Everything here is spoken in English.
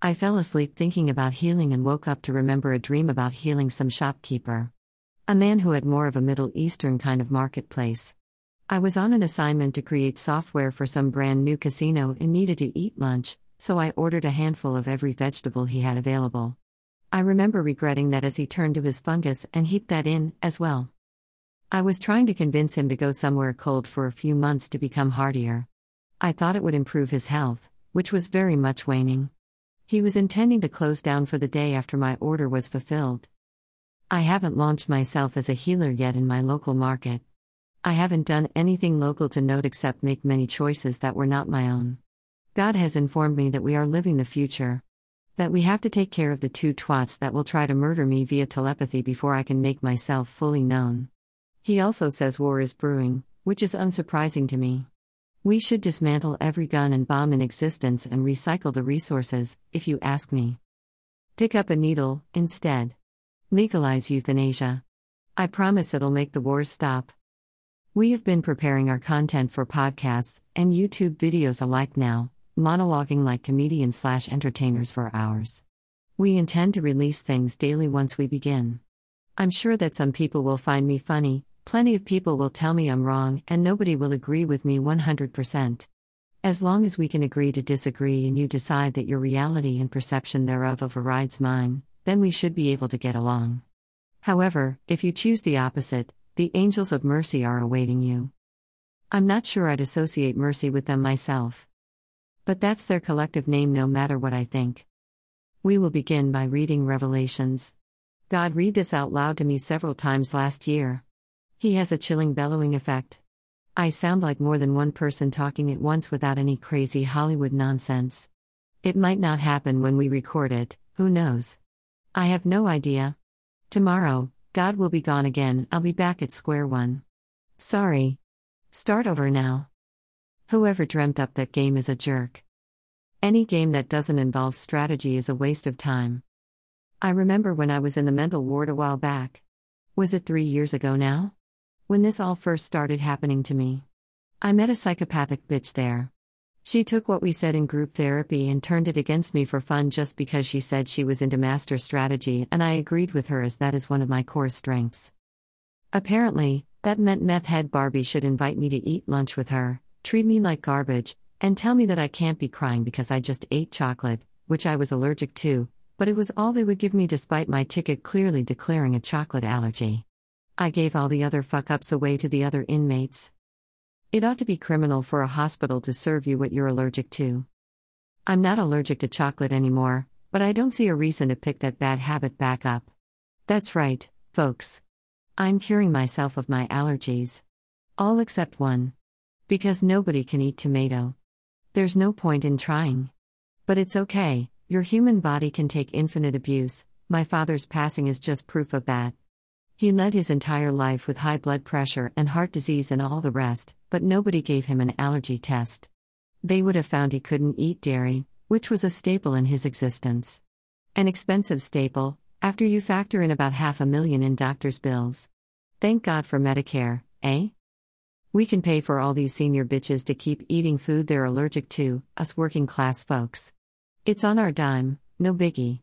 I fell asleep thinking about healing and woke up to remember a dream about healing some shopkeeper. A man who had more of a Middle Eastern kind of marketplace. I was on an assignment to create software for some brand new casino and needed to eat lunch, so I ordered a handful of every vegetable he had available. I remember regretting that as he turned to his fungus and heaped that in, as well. I was trying to convince him to go somewhere cold for a few months to become hardier. I thought it would improve his health, which was very much waning. He was intending to close down for the day after my order was fulfilled. I haven't launched myself as a healer yet in my local market. I haven't done anything local to note except make many choices that were not my own. God has informed me that we are living the future. That we have to take care of the two twats that will try to murder me via telepathy before I can make myself fully known. He also says war is brewing, which is unsurprising to me. We should dismantle every gun and bomb in existence and recycle the resources, if you ask me. Pick up a needle, instead. Legalize euthanasia. I promise it'll make the wars stop. We have been preparing our content for podcasts and YouTube videos alike now, monologuing like comedians slash entertainers for hours. We intend to release things daily once we begin. I'm sure that some people will find me funny, Plenty of people will tell me I'm wrong, and nobody will agree with me 100%. As long as we can agree to disagree and you decide that your reality and perception thereof overrides mine, then we should be able to get along. However, if you choose the opposite, the angels of mercy are awaiting you. I'm not sure I'd associate mercy with them myself. But that's their collective name no matter what I think. We will begin by reading Revelations. God read this out loud to me several times last year. He has a chilling bellowing effect. I sound like more than one person talking at once without any crazy Hollywood nonsense. It might not happen when we record it, who knows? I have no idea. Tomorrow, God will be gone again, I'll be back at square one. Sorry. Start over now. Whoever dreamt up that game is a jerk. Any game that doesn't involve strategy is a waste of time. I remember when I was in the mental ward a while back. Was it three years ago now? When this all first started happening to me. I met a psychopathic bitch there. She took what we said in group therapy and turned it against me for fun just because she said she was into master strategy, and I agreed with her as that is one of my core strengths. Apparently, that meant meth head Barbie should invite me to eat lunch with her, treat me like garbage, and tell me that I can't be crying because I just ate chocolate, which I was allergic to, but it was all they would give me despite my ticket clearly declaring a chocolate allergy. I gave all the other fuck ups away to the other inmates. It ought to be criminal for a hospital to serve you what you're allergic to. I'm not allergic to chocolate anymore, but I don't see a reason to pick that bad habit back up. That's right, folks. I'm curing myself of my allergies. All except one. Because nobody can eat tomato. There's no point in trying. But it's okay, your human body can take infinite abuse. My father's passing is just proof of that. He led his entire life with high blood pressure and heart disease and all the rest, but nobody gave him an allergy test. They would have found he couldn't eat dairy, which was a staple in his existence. An expensive staple, after you factor in about half a million in doctor's bills. Thank God for Medicare, eh? We can pay for all these senior bitches to keep eating food they're allergic to, us working class folks. It's on our dime, no biggie.